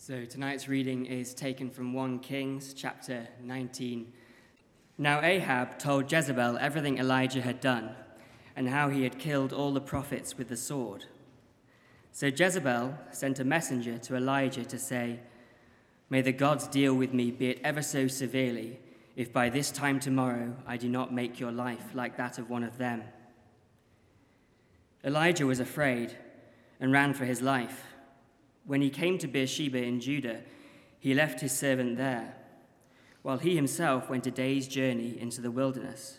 So tonight's reading is taken from 1 Kings chapter 19. Now Ahab told Jezebel everything Elijah had done and how he had killed all the prophets with the sword. So Jezebel sent a messenger to Elijah to say, May the gods deal with me, be it ever so severely, if by this time tomorrow I do not make your life like that of one of them. Elijah was afraid and ran for his life. When he came to Beersheba in Judah, he left his servant there, while he himself went a day's journey into the wilderness.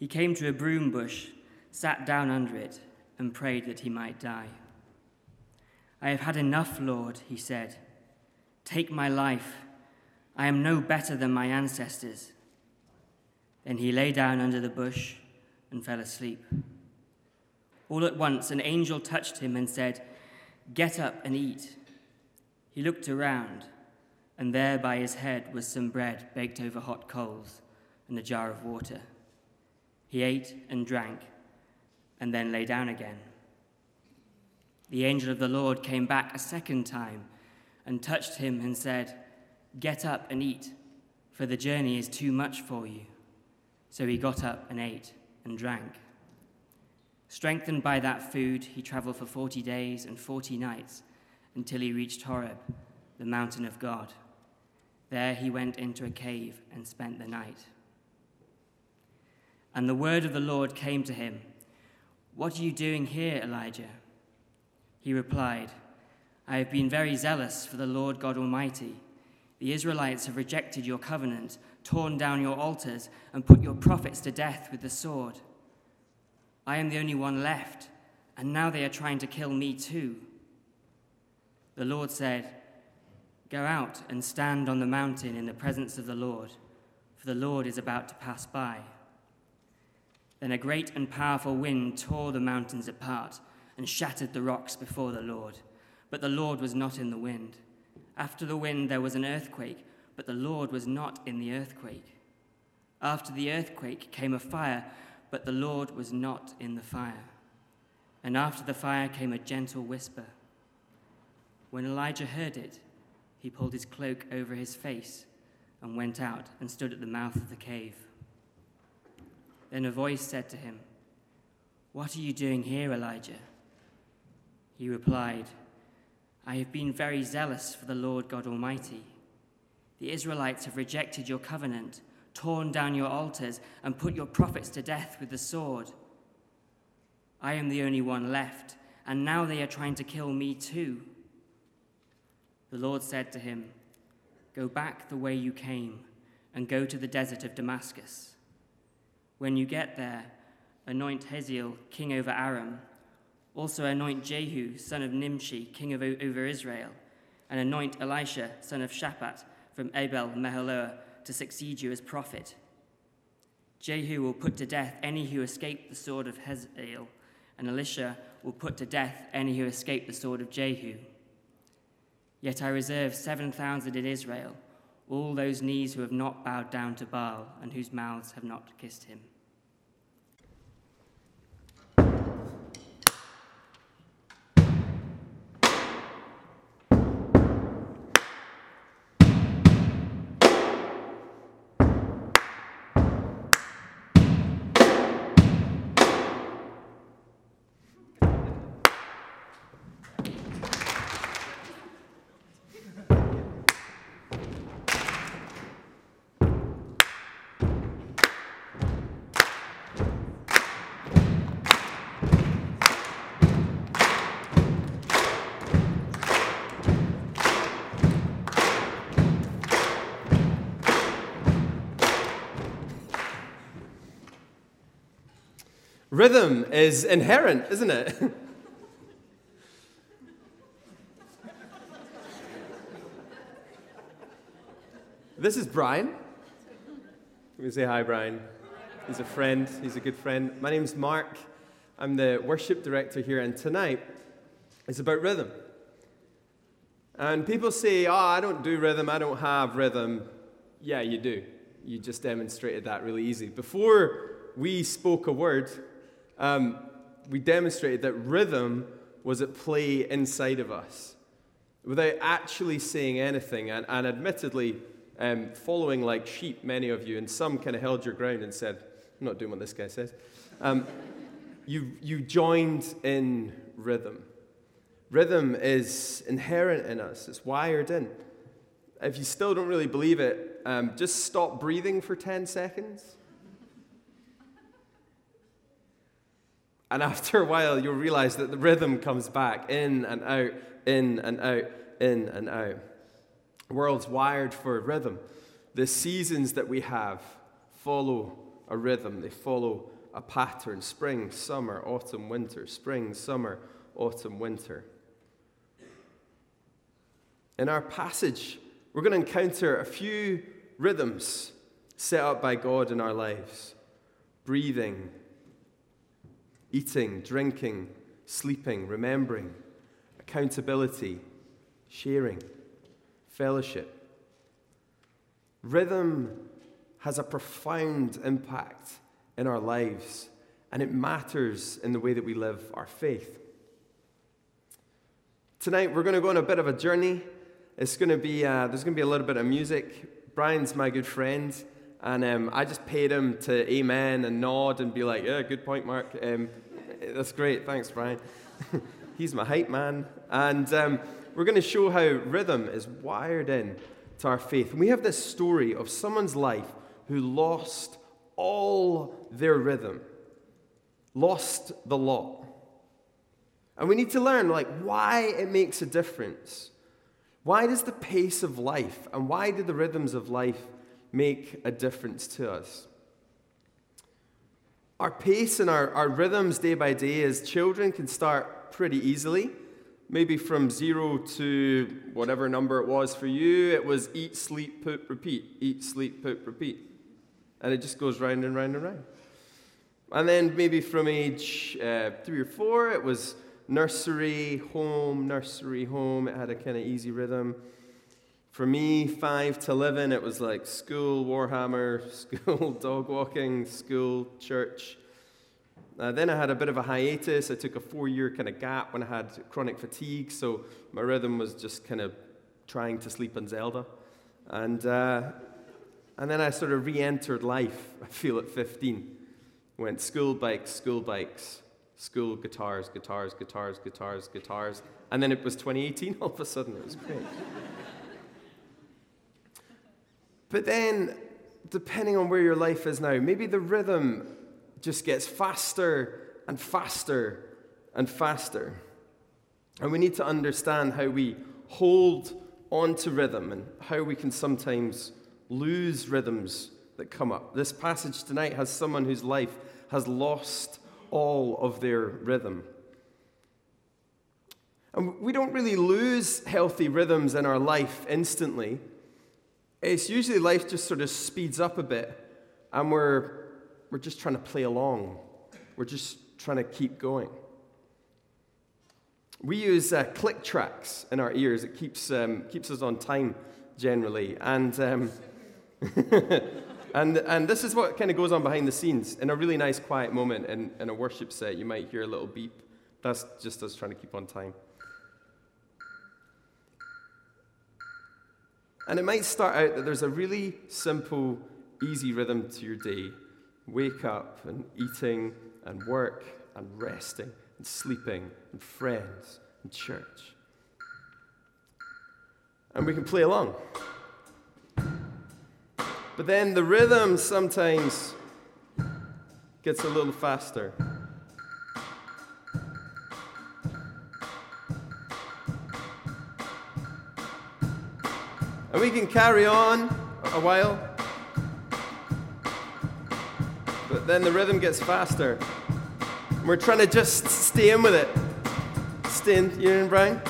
He came to a broom bush, sat down under it, and prayed that he might die. I have had enough, Lord, he said. Take my life. I am no better than my ancestors. Then he lay down under the bush and fell asleep. All at once, an angel touched him and said, Get up and eat. He looked around, and there by his head was some bread baked over hot coals and a jar of water. He ate and drank, and then lay down again. The angel of the Lord came back a second time and touched him and said, Get up and eat, for the journey is too much for you. So he got up and ate and drank. Strengthened by that food, he traveled for 40 days and 40 nights until he reached Horeb, the mountain of God. There he went into a cave and spent the night. And the word of the Lord came to him What are you doing here, Elijah? He replied, I have been very zealous for the Lord God Almighty. The Israelites have rejected your covenant, torn down your altars, and put your prophets to death with the sword. I am the only one left, and now they are trying to kill me too. The Lord said, Go out and stand on the mountain in the presence of the Lord, for the Lord is about to pass by. Then a great and powerful wind tore the mountains apart and shattered the rocks before the Lord. But the Lord was not in the wind. After the wind, there was an earthquake, but the Lord was not in the earthquake. After the earthquake came a fire, but the Lord was not in the fire. And after the fire came a gentle whisper. When Elijah heard it, he pulled his cloak over his face and went out and stood at the mouth of the cave. Then a voice said to him, What are you doing here, Elijah? He replied, I have been very zealous for the Lord God Almighty. The Israelites have rejected your covenant torn down your altars, and put your prophets to death with the sword. I am the only one left, and now they are trying to kill me too. The Lord said to him, Go back the way you came, and go to the desert of Damascus. When you get there, anoint Hazael king over Aram. Also anoint Jehu, son of Nimshi, king of, over Israel, and anoint Elisha, son of Shaphat, from Abel Meholah, to succeed you as prophet. Jehu will put to death any who escape the sword of Hazael, and Elisha will put to death any who escape the sword of Jehu. Yet I reserve 7,000 in Israel, all those knees who have not bowed down to Baal and whose mouths have not kissed him. Rhythm is inherent, isn't it? this is Brian. Let me say hi, Brian. He's a friend, he's a good friend. My name's Mark. I'm the worship director here, and tonight is about rhythm. And people say, Oh, I don't do rhythm, I don't have rhythm. Yeah, you do. You just demonstrated that really easy. Before we spoke a word, um, we demonstrated that rhythm was at play inside of us. without actually saying anything, and, and admittedly, um, following like sheep, many of you, and some kind of held your ground and said, I'm not doing what this guy says. Um, you, you joined in rhythm. Rhythm is inherent in us, it's wired in. If you still don't really believe it, um, just stop breathing for 10 seconds. And after a while, you'll realize that the rhythm comes back in and out, in and out, in and out. The world's wired for rhythm. The seasons that we have follow a rhythm, they follow a pattern spring, summer, autumn, winter, spring, summer, autumn, winter. In our passage, we're going to encounter a few rhythms set up by God in our lives breathing, eating, drinking, sleeping, remembering, accountability, sharing, fellowship. Rhythm has a profound impact in our lives, and it matters in the way that we live our faith. Tonight, we're going to go on a bit of a journey. It's going to be, uh, there's going to be a little bit of music. Brian's my good friend, and um, I just paid him to amen and nod and be like, yeah, good point, Mark. Um, that's great. Thanks, Brian. He's my hype man. And um, we're going to show how rhythm is wired in to our faith. And we have this story of someone's life who lost all their rhythm, lost the lot. And we need to learn like why it makes a difference. Why does the pace of life and why do the rhythms of life make a difference to us? Our pace and our, our rhythms day by day as children can start pretty easily. Maybe from zero to whatever number it was for you, it was eat, sleep, poop, repeat. Eat, sleep, poop, repeat. And it just goes round and round and round. And then maybe from age uh, three or four, it was nursery, home, nursery, home. It had a kind of easy rhythm. For me, five to 11, it was like school, Warhammer, school, dog walking, school, church. Uh, then I had a bit of a hiatus. I took a four year kind of gap when I had chronic fatigue, so my rhythm was just kind of trying to sleep in Zelda. And, uh, and then I sort of re entered life, I feel, at 15. Went school bikes, school bikes, school guitars, guitars, guitars, guitars, guitars. And then it was 2018 all of a sudden. It was great. But then, depending on where your life is now, maybe the rhythm just gets faster and faster and faster. And we need to understand how we hold on to rhythm and how we can sometimes lose rhythms that come up. This passage tonight has someone whose life has lost all of their rhythm. And we don't really lose healthy rhythms in our life instantly. It's usually life just sort of speeds up a bit, and we're, we're just trying to play along. We're just trying to keep going. We use uh, click tracks in our ears. It keeps, um, keeps us on time generally. And, um, and, and this is what kind of goes on behind the scenes. In a really nice, quiet moment in, in a worship set, you might hear a little beep. That's just us trying to keep on time. And it might start out that there's a really simple, easy rhythm to your day wake up and eating and work and resting and sleeping and friends and church. And we can play along. But then the rhythm sometimes gets a little faster. We can carry on a while. But then the rhythm gets faster. And we're trying to just stay in with it. Stay in, you and Brian?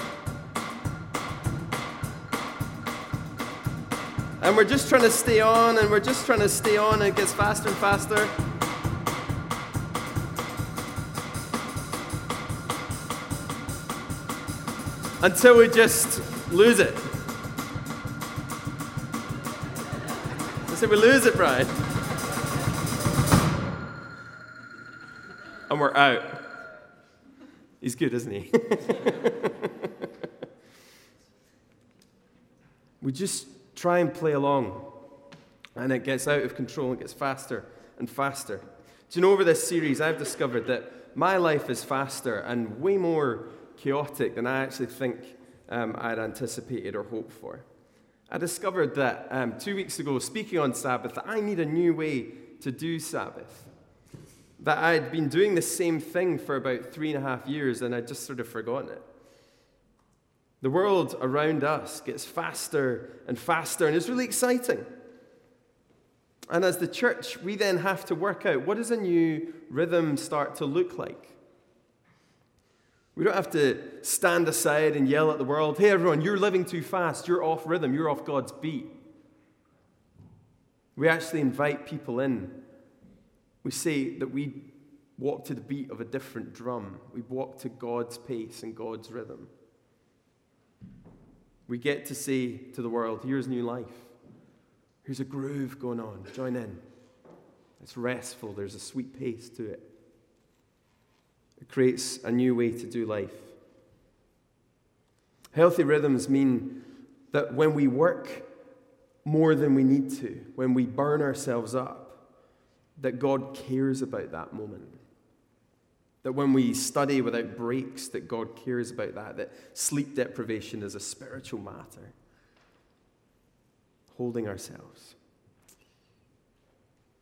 And we're just trying to stay on, and we're just trying to stay on, and it gets faster and faster. Until we just lose it. So we lose it, Brian. And we're out. He's good, isn't he? we just try and play along. And it gets out of control and gets faster and faster. Do you know, over this series, I've discovered that my life is faster and way more chaotic than I actually think um, I'd anticipated or hoped for. I discovered that um, two weeks ago, speaking on Sabbath, that I need a new way to do Sabbath. That I'd been doing the same thing for about three and a half years and I'd just sort of forgotten it. The world around us gets faster and faster, and it's really exciting. And as the church, we then have to work out what does a new rhythm start to look like? We don't have to stand aside and yell at the world, hey, everyone, you're living too fast, you're off rhythm, you're off God's beat. We actually invite people in. We say that we walk to the beat of a different drum, we walk to God's pace and God's rhythm. We get to say to the world, here's new life. Here's a groove going on. Join in. It's restful, there's a sweet pace to it. Creates a new way to do life. Healthy rhythms mean that when we work more than we need to, when we burn ourselves up, that God cares about that moment. That when we study without breaks, that God cares about that, that sleep deprivation is a spiritual matter. Holding ourselves.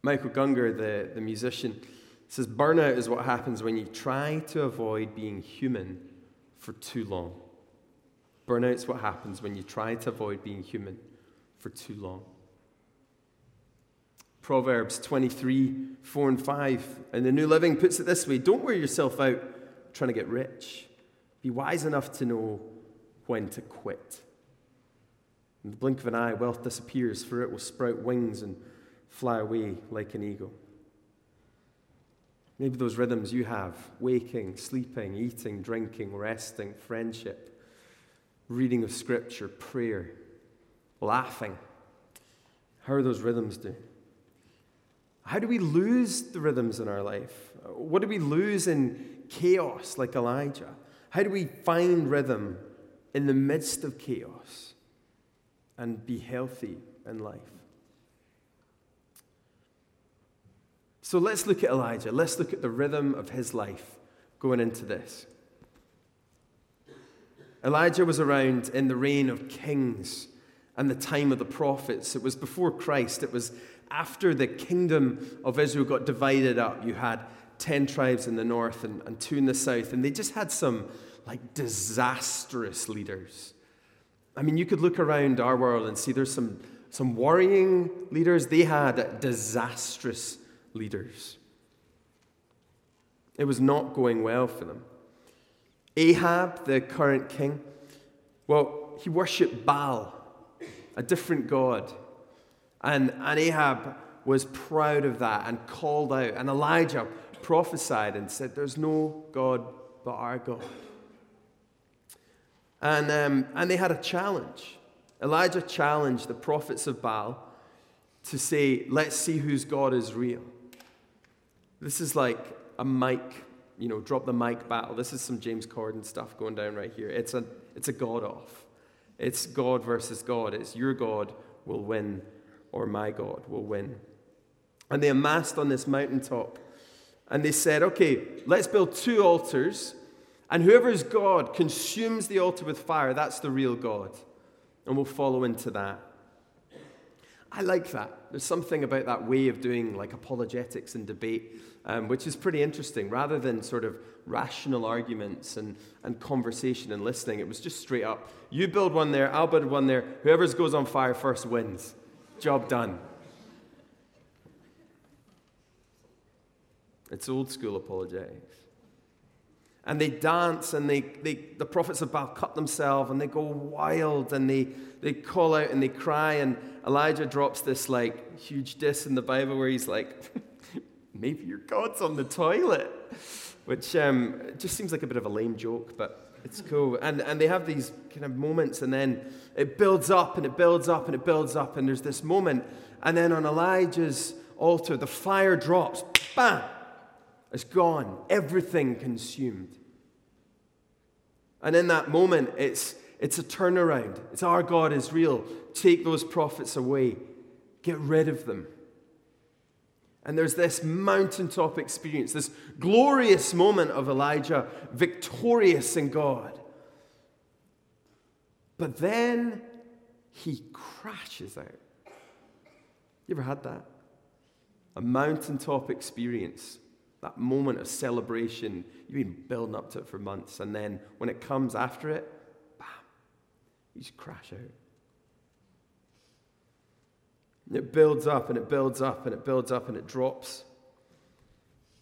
Michael Gungor, the, the musician, says burnout is what happens when you try to avoid being human for too long. Burnout is what happens when you try to avoid being human for too long. Proverbs 23, 4 and 5, and the New Living puts it this way Don't wear yourself out trying to get rich. Be wise enough to know when to quit. In the blink of an eye, wealth disappears, for it will sprout wings and fly away like an eagle. Maybe those rhythms you have waking, sleeping, eating, drinking, resting, friendship, reading of scripture, prayer, laughing. How are those rhythms doing? How do we lose the rhythms in our life? What do we lose in chaos like Elijah? How do we find rhythm in the midst of chaos and be healthy in life? So let's look at Elijah. Let's look at the rhythm of his life going into this. Elijah was around in the reign of kings and the time of the prophets. It was before Christ. It was after the kingdom of Israel got divided up, you had 10 tribes in the north and, and two in the south, and they just had some like disastrous leaders. I mean, you could look around our world and see there's some, some worrying leaders. They had disastrous leaders. It was not going well for them. Ahab, the current king, well, he worshipped Baal, a different god. And, and Ahab was proud of that and called out. And Elijah prophesied and said, There's no God but our God. And, um, and they had a challenge. Elijah challenged the prophets of Baal to say, Let's see whose God is real. This is like a mic, you know, drop the mic battle. This is some James Corden stuff going down right here. It's a, it's a God off. It's God versus God. It's your God will win or my God will win. And they amassed on this mountaintop. And they said, okay, let's build two altars. And whoever's God consumes the altar with fire, that's the real God. And we'll follow into that. I like that. There's something about that way of doing like apologetics and debate, um, which is pretty interesting. Rather than sort of rational arguments and, and conversation and listening, it was just straight up. You build one there, I'll build one there. Whoever goes on fire first wins. Job done. It's old school apologetics. And they dance and they, they, the prophets of Baal cut themselves and they go wild and they, they call out and they cry. And Elijah drops this like huge diss in the Bible where he's like, maybe your God's on the toilet, which um, just seems like a bit of a lame joke, but it's cool. And, and they have these kind of moments, and then it builds up and it builds up and it builds up, and there's this moment. And then on Elijah's altar, the fire drops. Bam! It's gone. Everything consumed. And in that moment, it's, It's a turnaround. It's our God is real. Take those prophets away, get rid of them. And there's this mountaintop experience, this glorious moment of Elijah victorious in God. But then he crashes out. You ever had that? A mountaintop experience, that moment of celebration. You've been building up to it for months, and then when it comes after it, bam, you just crash out. It builds up and it builds up and it builds up and it drops.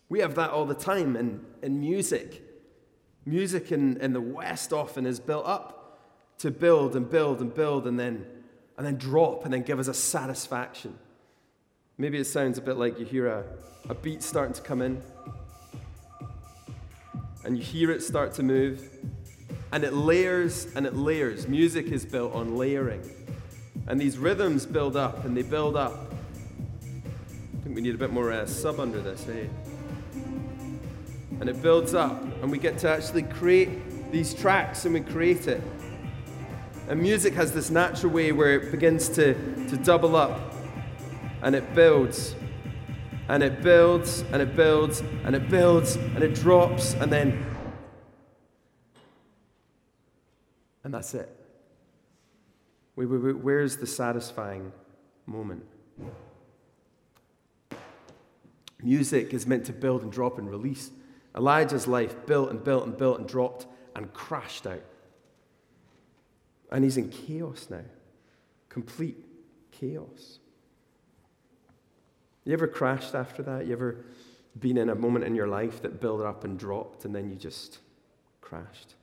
We have that all the time in, in music. Music in, in the West often is built up to build and build and build and then, and then drop and then give us a satisfaction. Maybe it sounds a bit like you hear a, a beat starting to come in and you hear it start to move and it layers and it layers. Music is built on layering. And these rhythms build up and they build up. I think we need a bit more uh, sub under this, eh? And it builds up, and we get to actually create these tracks and we create it. And music has this natural way where it begins to, to double up and it builds and it builds and it builds and it builds and it drops and then. And that's it. Where's the satisfying moment? Music is meant to build and drop and release. Elijah's life built and built and built and dropped and crashed out. And he's in chaos now complete chaos. You ever crashed after that? You ever been in a moment in your life that built up and dropped and then you just crashed?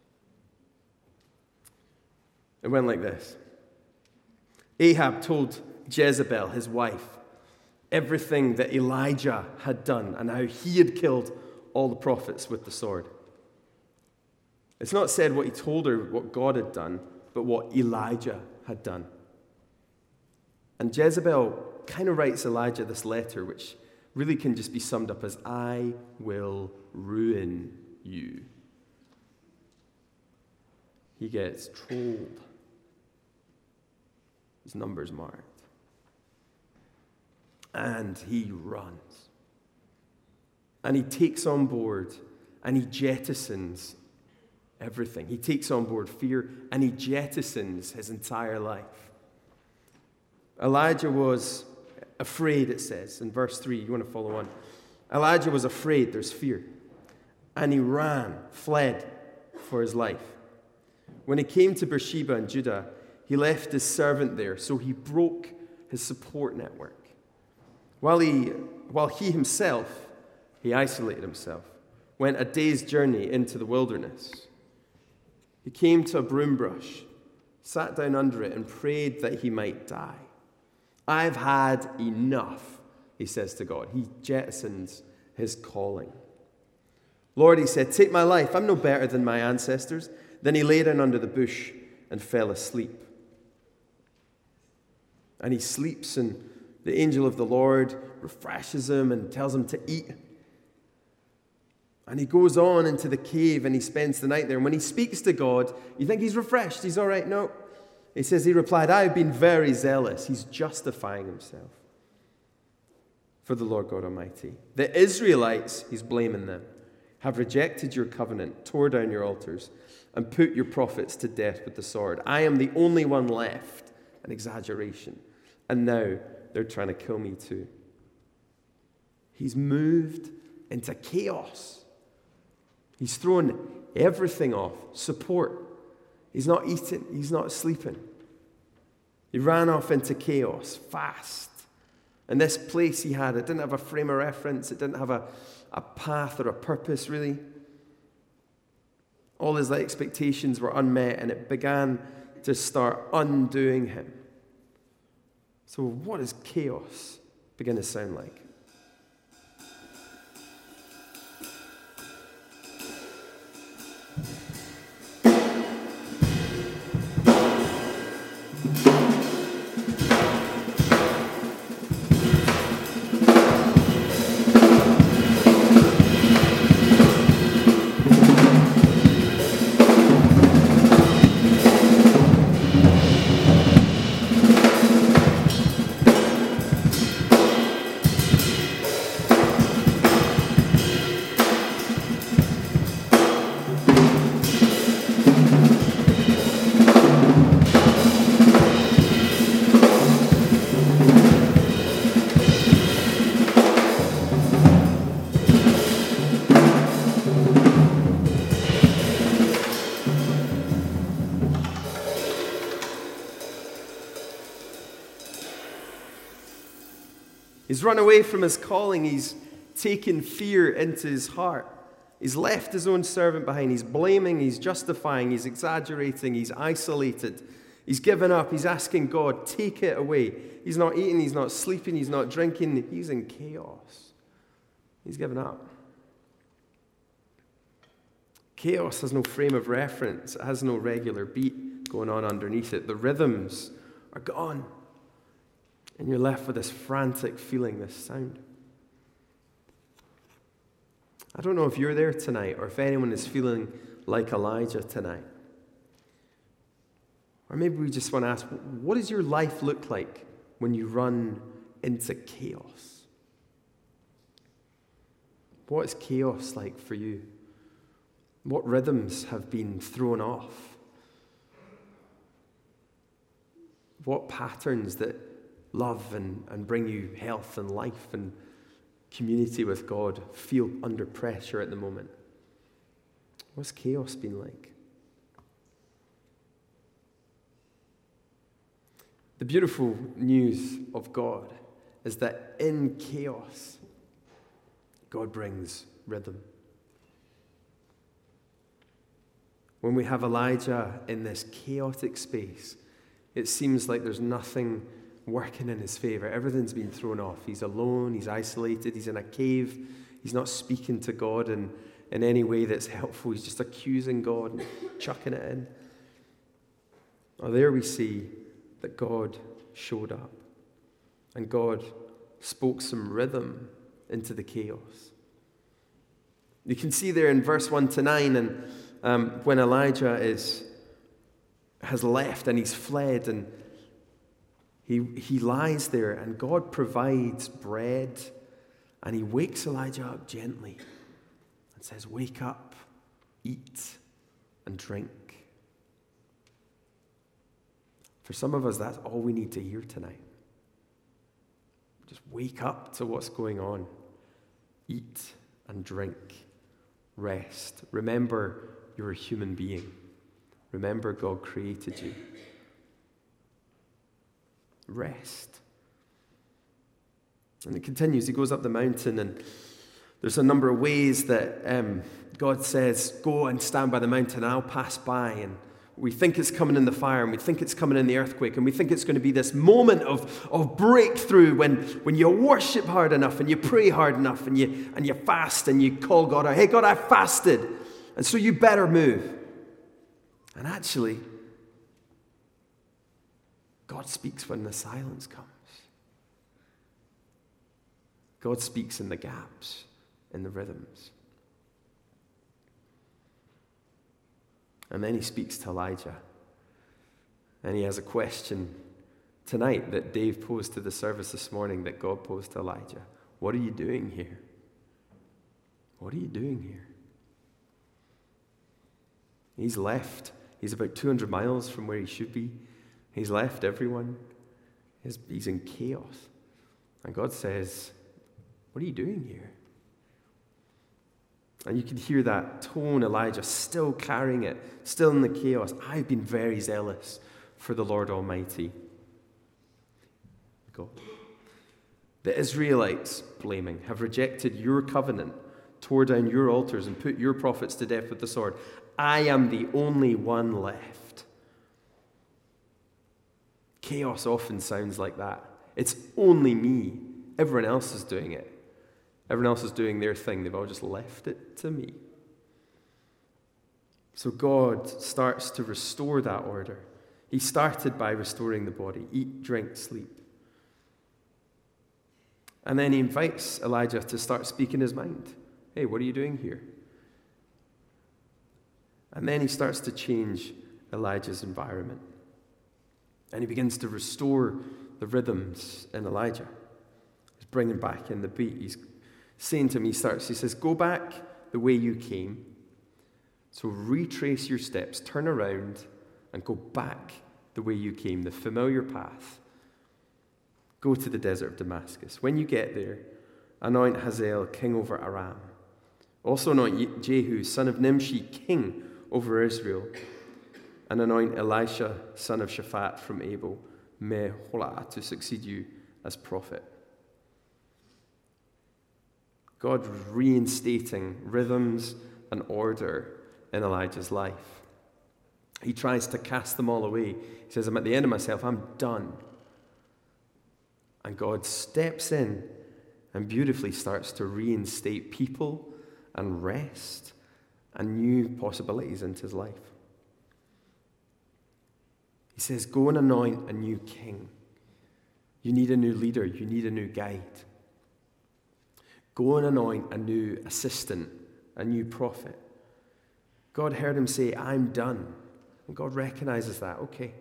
It went like this. Ahab told Jezebel, his wife, everything that Elijah had done and how he had killed all the prophets with the sword. It's not said what he told her, what God had done, but what Elijah had done. And Jezebel kind of writes Elijah this letter, which really can just be summed up as I will ruin you. He gets trolled his number's marked. And he runs. And he takes on board and he jettisons everything. He takes on board fear and he jettisons his entire life. Elijah was afraid, it says in verse 3. You want to follow on? Elijah was afraid, there's fear. And he ran, fled for his life. When he came to Beersheba in Judah, he left his servant there, so he broke his support network. While he, while he himself, he isolated himself, went a day's journey into the wilderness. He came to a broom brush, sat down under it, and prayed that he might die. I've had enough, he says to God. He jettisons his calling. Lord, he said, Take my life. I'm no better than my ancestors. Then he lay down under the bush and fell asleep. And he sleeps, and the angel of the Lord refreshes him and tells him to eat. And he goes on into the cave and he spends the night there. And when he speaks to God, you think he's refreshed. He's all right. No. He says, He replied, I have been very zealous. He's justifying himself for the Lord God Almighty. The Israelites, he's blaming them, have rejected your covenant, tore down your altars, and put your prophets to death with the sword. I am the only one left. An exaggeration. And now they're trying to kill me too. He's moved into chaos. He's thrown everything off support. He's not eating, he's not sleeping. He ran off into chaos fast. And this place he had, it didn't have a frame of reference, it didn't have a, a path or a purpose, really. All his expectations were unmet, and it began to start undoing him. So, what does chaos begin to sound like? He's run away from his calling. He's taken fear into his heart. He's left his own servant behind. He's blaming, he's justifying, he's exaggerating, he's isolated. He's given up. He's asking God, take it away. He's not eating, he's not sleeping, he's not drinking. He's in chaos. He's given up. Chaos has no frame of reference, it has no regular beat going on underneath it. The rhythms are gone. And you're left with this frantic feeling, this sound. I don't know if you're there tonight or if anyone is feeling like Elijah tonight. Or maybe we just want to ask what does your life look like when you run into chaos? What is chaos like for you? What rhythms have been thrown off? What patterns that love and, and bring you health and life and community with God feel under pressure at the moment? What's chaos been like? The beautiful news of God is that in chaos, God brings rhythm. When we have Elijah in this chaotic space, it seems like there's nothing working in his favor. Everything's been thrown off. He's alone, he's isolated, he's in a cave, he's not speaking to God in, in any way that's helpful. He's just accusing God and chucking it in. Oh, there we see that God showed up and God spoke some rhythm into the chaos. You can see there in verse 1 to 9, and um, when Elijah is, has left and he's fled, and he, he lies there, and God provides bread, and he wakes Elijah up gently and says, Wake up, eat, and drink. For some of us, that's all we need to hear tonight. Just wake up to what's going on. Eat and drink. Rest. Remember you're a human being. Remember God created you. Rest. And it continues. He goes up the mountain, and there's a number of ways that um, God says, Go and stand by the mountain, I'll pass by. And we think it's coming in the fire and we think it's coming in the earthquake and we think it's going to be this moment of, of breakthrough when, when you worship hard enough and you pray hard enough and you, and you fast and you call God out, hey, God, I fasted. And so you better move. And actually, God speaks when the silence comes. God speaks in the gaps, in the rhythms. And then he speaks to Elijah. And he has a question tonight that Dave posed to the service this morning that God posed to Elijah. What are you doing here? What are you doing here? He's left. He's about 200 miles from where he should be. He's left everyone. He's, in chaos. And God says, What are you doing here? And you can hear that tone, Elijah, still carrying it, still in the chaos. I've been very zealous for the Lord Almighty. God. The Israelites, blaming, have rejected your covenant, tore down your altars, and put your prophets to death with the sword. I am the only one left. Chaos often sounds like that. It's only me. Everyone else is doing it. Everyone else is doing their thing. They've all just left it to me. So God starts to restore that order. He started by restoring the body eat, drink, sleep. And then he invites Elijah to start speaking his mind. Hey, what are you doing here? And then he starts to change Elijah's environment. And he begins to restore the rhythms in Elijah. He's bringing back in the beat. He's saying to him, he starts, he says, Go back the way you came. So retrace your steps, turn around, and go back the way you came, the familiar path. Go to the desert of Damascus. When you get there, anoint Hazael king over Aram. Also anoint Jehu, son of Nimshi, king over Israel. And anoint Elisha, son of Shaphat from Abel, Meholah, to succeed you as prophet. God reinstating rhythms and order in Elijah's life. He tries to cast them all away. He says, I'm at the end of myself, I'm done. And God steps in and beautifully starts to reinstate people and rest and new possibilities into his life. He says, Go and anoint a new king. You need a new leader, you need a new guide. Go and anoint a new assistant, a new prophet. God heard him say, I'm done. And God recognizes that. Okay,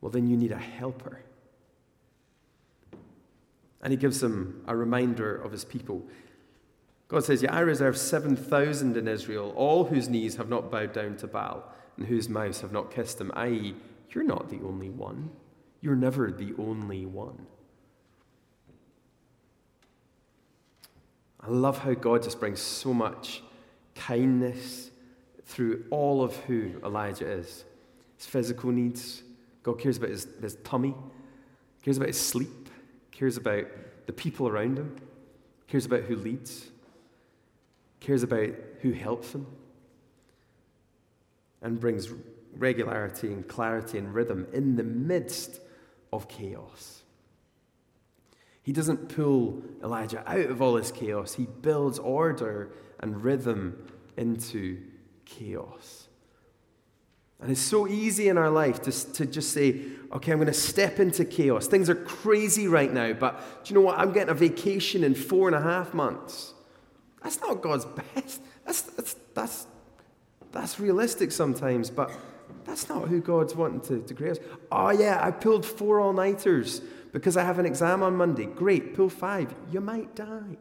well, then you need a helper. And he gives them a reminder of his people. God says, Yeah, I reserve 7,000 in Israel, all whose knees have not bowed down to Baal and whose mouths have not kissed him, i.e., you're not the only one. You're never the only one. I love how God just brings so much kindness through all of who Elijah is. His physical needs, God cares about his, his tummy, cares about his sleep, cares about the people around him, cares about who leads, cares about who helps him, and brings regularity and clarity and rhythm in the midst of chaos. He doesn't pull Elijah out of all this chaos, he builds order and rhythm into chaos. And it's so easy in our life to, to just say, okay, I'm going to step into chaos. Things are crazy right now, but do you know what? I'm getting a vacation in four and a half months. That's not God's best. That's, that's, that's, that's realistic sometimes, but that's not who God's wanting to, to create us. Oh, yeah, I pulled four all nighters because I have an exam on Monday. Great, pull five. You might die.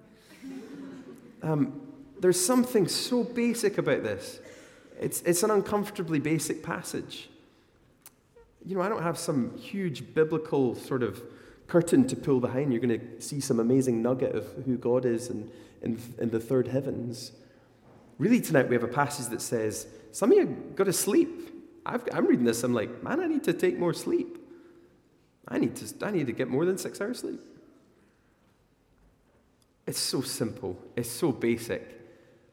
Um, there's something so basic about this. It's, it's an uncomfortably basic passage. You know, I don't have some huge biblical sort of curtain to pull behind. You're going to see some amazing nugget of who God is in, in, in the third heavens. Really, tonight we have a passage that says, Some of you got to sleep. I am reading this, I'm like, man, I need to take more sleep. I need, to, I need to get more than six hours sleep. It's so simple, it's so basic.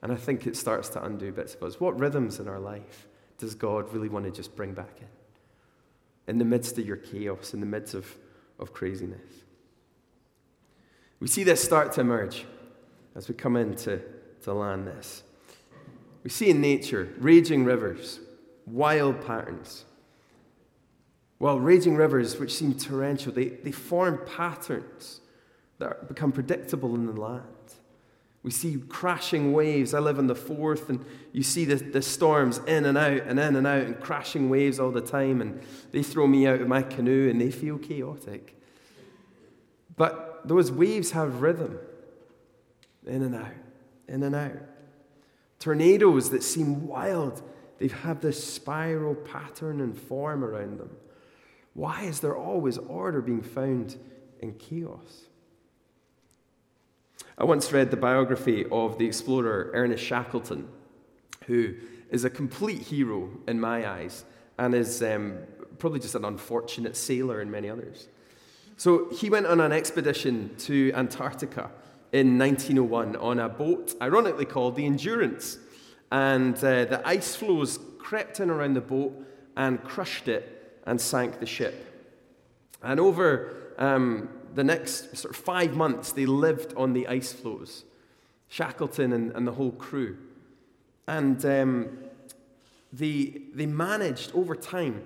And I think it starts to undo bits of us. What rhythms in our life does God really want to just bring back in? In the midst of your chaos, in the midst of, of craziness. We see this start to emerge as we come into to land this. We see in nature raging rivers, wild patterns. Well, raging rivers, which seem torrential, they, they form patterns that become predictable in the land. We see crashing waves. I live in the Forth, and you see the, the storms in and out and in and out and crashing waves all the time, and they throw me out of my canoe and they feel chaotic. But those waves have rhythm in and out, in and out. Tornadoes that seem wild, they have had this spiral pattern and form around them. Why is there always order being found in chaos? I once read the biography of the explorer Ernest Shackleton, who is a complete hero in my eyes and is um, probably just an unfortunate sailor in many others. So he went on an expedition to Antarctica in 1901 on a boat, ironically called the Endurance. And uh, the ice floes crept in around the boat and crushed it and sank the ship. And over um, the next sort of five months, they lived on the ice floes, Shackleton and, and the whole crew. And um, they, they managed over time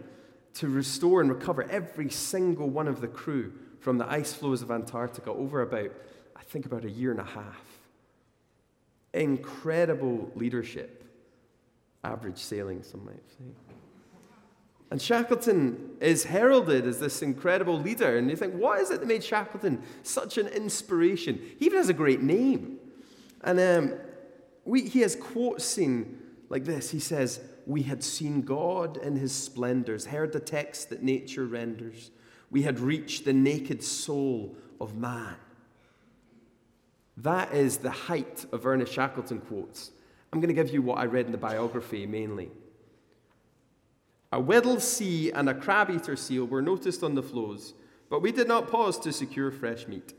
to restore and recover every single one of the crew from the ice floes of Antarctica over about, I think, about a year and a half. Incredible leadership. Average sailing, some might say. And Shackleton is heralded as this incredible leader. And you think, what is it that made Shackleton such an inspiration? He even has a great name. And um, we, he has quotes seen like this. He says, We had seen God in his splendors, heard the text that nature renders. We had reached the naked soul of man. That is the height of Ernest Shackleton quotes. I'm going to give you what I read in the biography mainly. A Weddell seal and a crab eater seal were noticed on the floes, but we did not pause to secure fresh meat.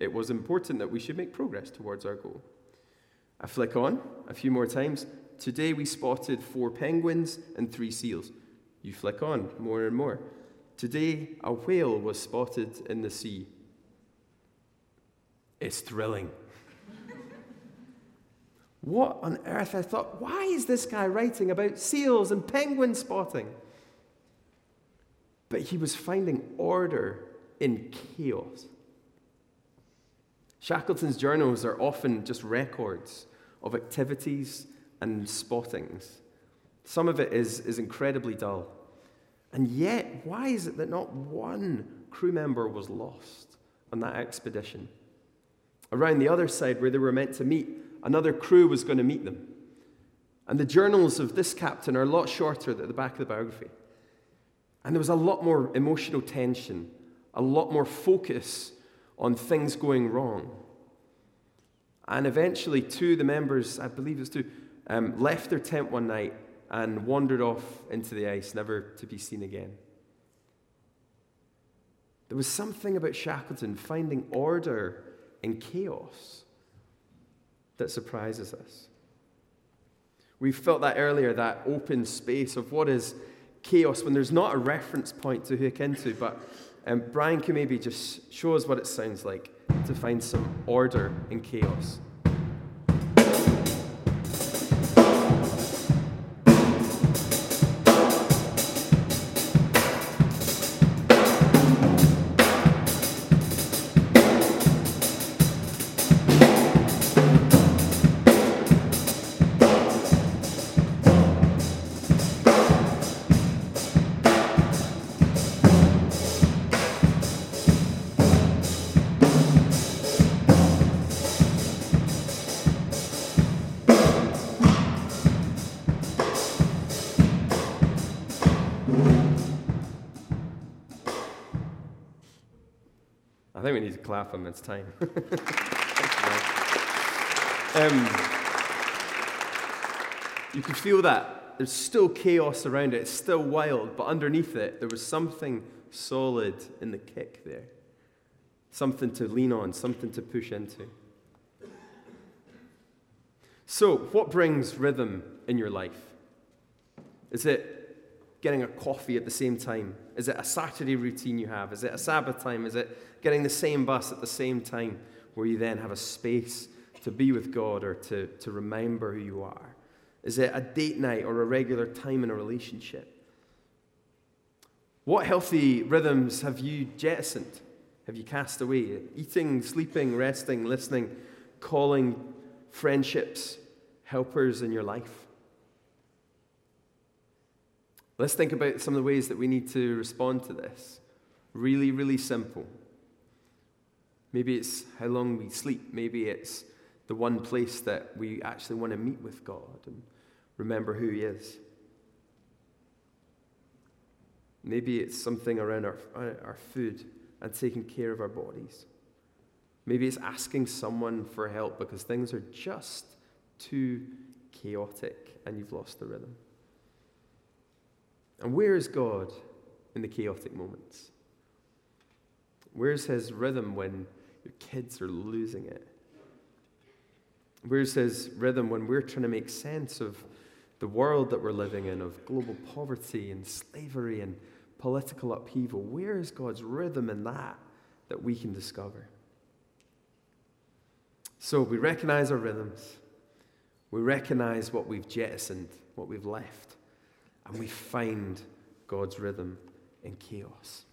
it was important that we should make progress towards our goal. I flick on a few more times. Today we spotted four penguins and three seals. You flick on more and more. Today a whale was spotted in the sea. It's thrilling. what on earth? I thought, why is this guy writing about seals and penguin spotting? But he was finding order in chaos. Shackleton's journals are often just records of activities and spottings. Some of it is, is incredibly dull. And yet, why is it that not one crew member was lost on that expedition? Around the other side, where they were meant to meet, another crew was going to meet them. And the journals of this captain are a lot shorter at the back of the biography. And there was a lot more emotional tension, a lot more focus on things going wrong. And eventually, two of the members, I believe it was two, um, left their tent one night and wandered off into the ice, never to be seen again. There was something about Shackleton finding order in chaos that surprises us. We felt that earlier, that open space of what is chaos when there's not a reference point to hook into. But um, Brian can maybe just show us what it sounds like to find some order in chaos. Think we need to clap him. It's time. um, you could feel that. There's still chaos around it. It's still wild, but underneath it, there was something solid in the kick there. Something to lean on, something to push into. So, what brings rhythm in your life? Is it getting a coffee at the same time? Is it a Saturday routine you have? Is it a Sabbath time? Is it getting the same bus at the same time where you then have a space to be with God or to, to remember who you are? Is it a date night or a regular time in a relationship? What healthy rhythms have you jettisoned? Have you cast away? Eating, sleeping, resting, listening, calling, friendships, helpers in your life? Let's think about some of the ways that we need to respond to this. Really, really simple. Maybe it's how long we sleep. Maybe it's the one place that we actually want to meet with God and remember who He is. Maybe it's something around our, our food and taking care of our bodies. Maybe it's asking someone for help because things are just too chaotic and you've lost the rhythm. And where is God in the chaotic moments? Where's his rhythm when your kids are losing it? Where's his rhythm when we're trying to make sense of the world that we're living in, of global poverty and slavery and political upheaval? Where is God's rhythm in that that we can discover? So we recognize our rhythms. We recognize what we've jettisoned, what we've left and we find God's rhythm in chaos.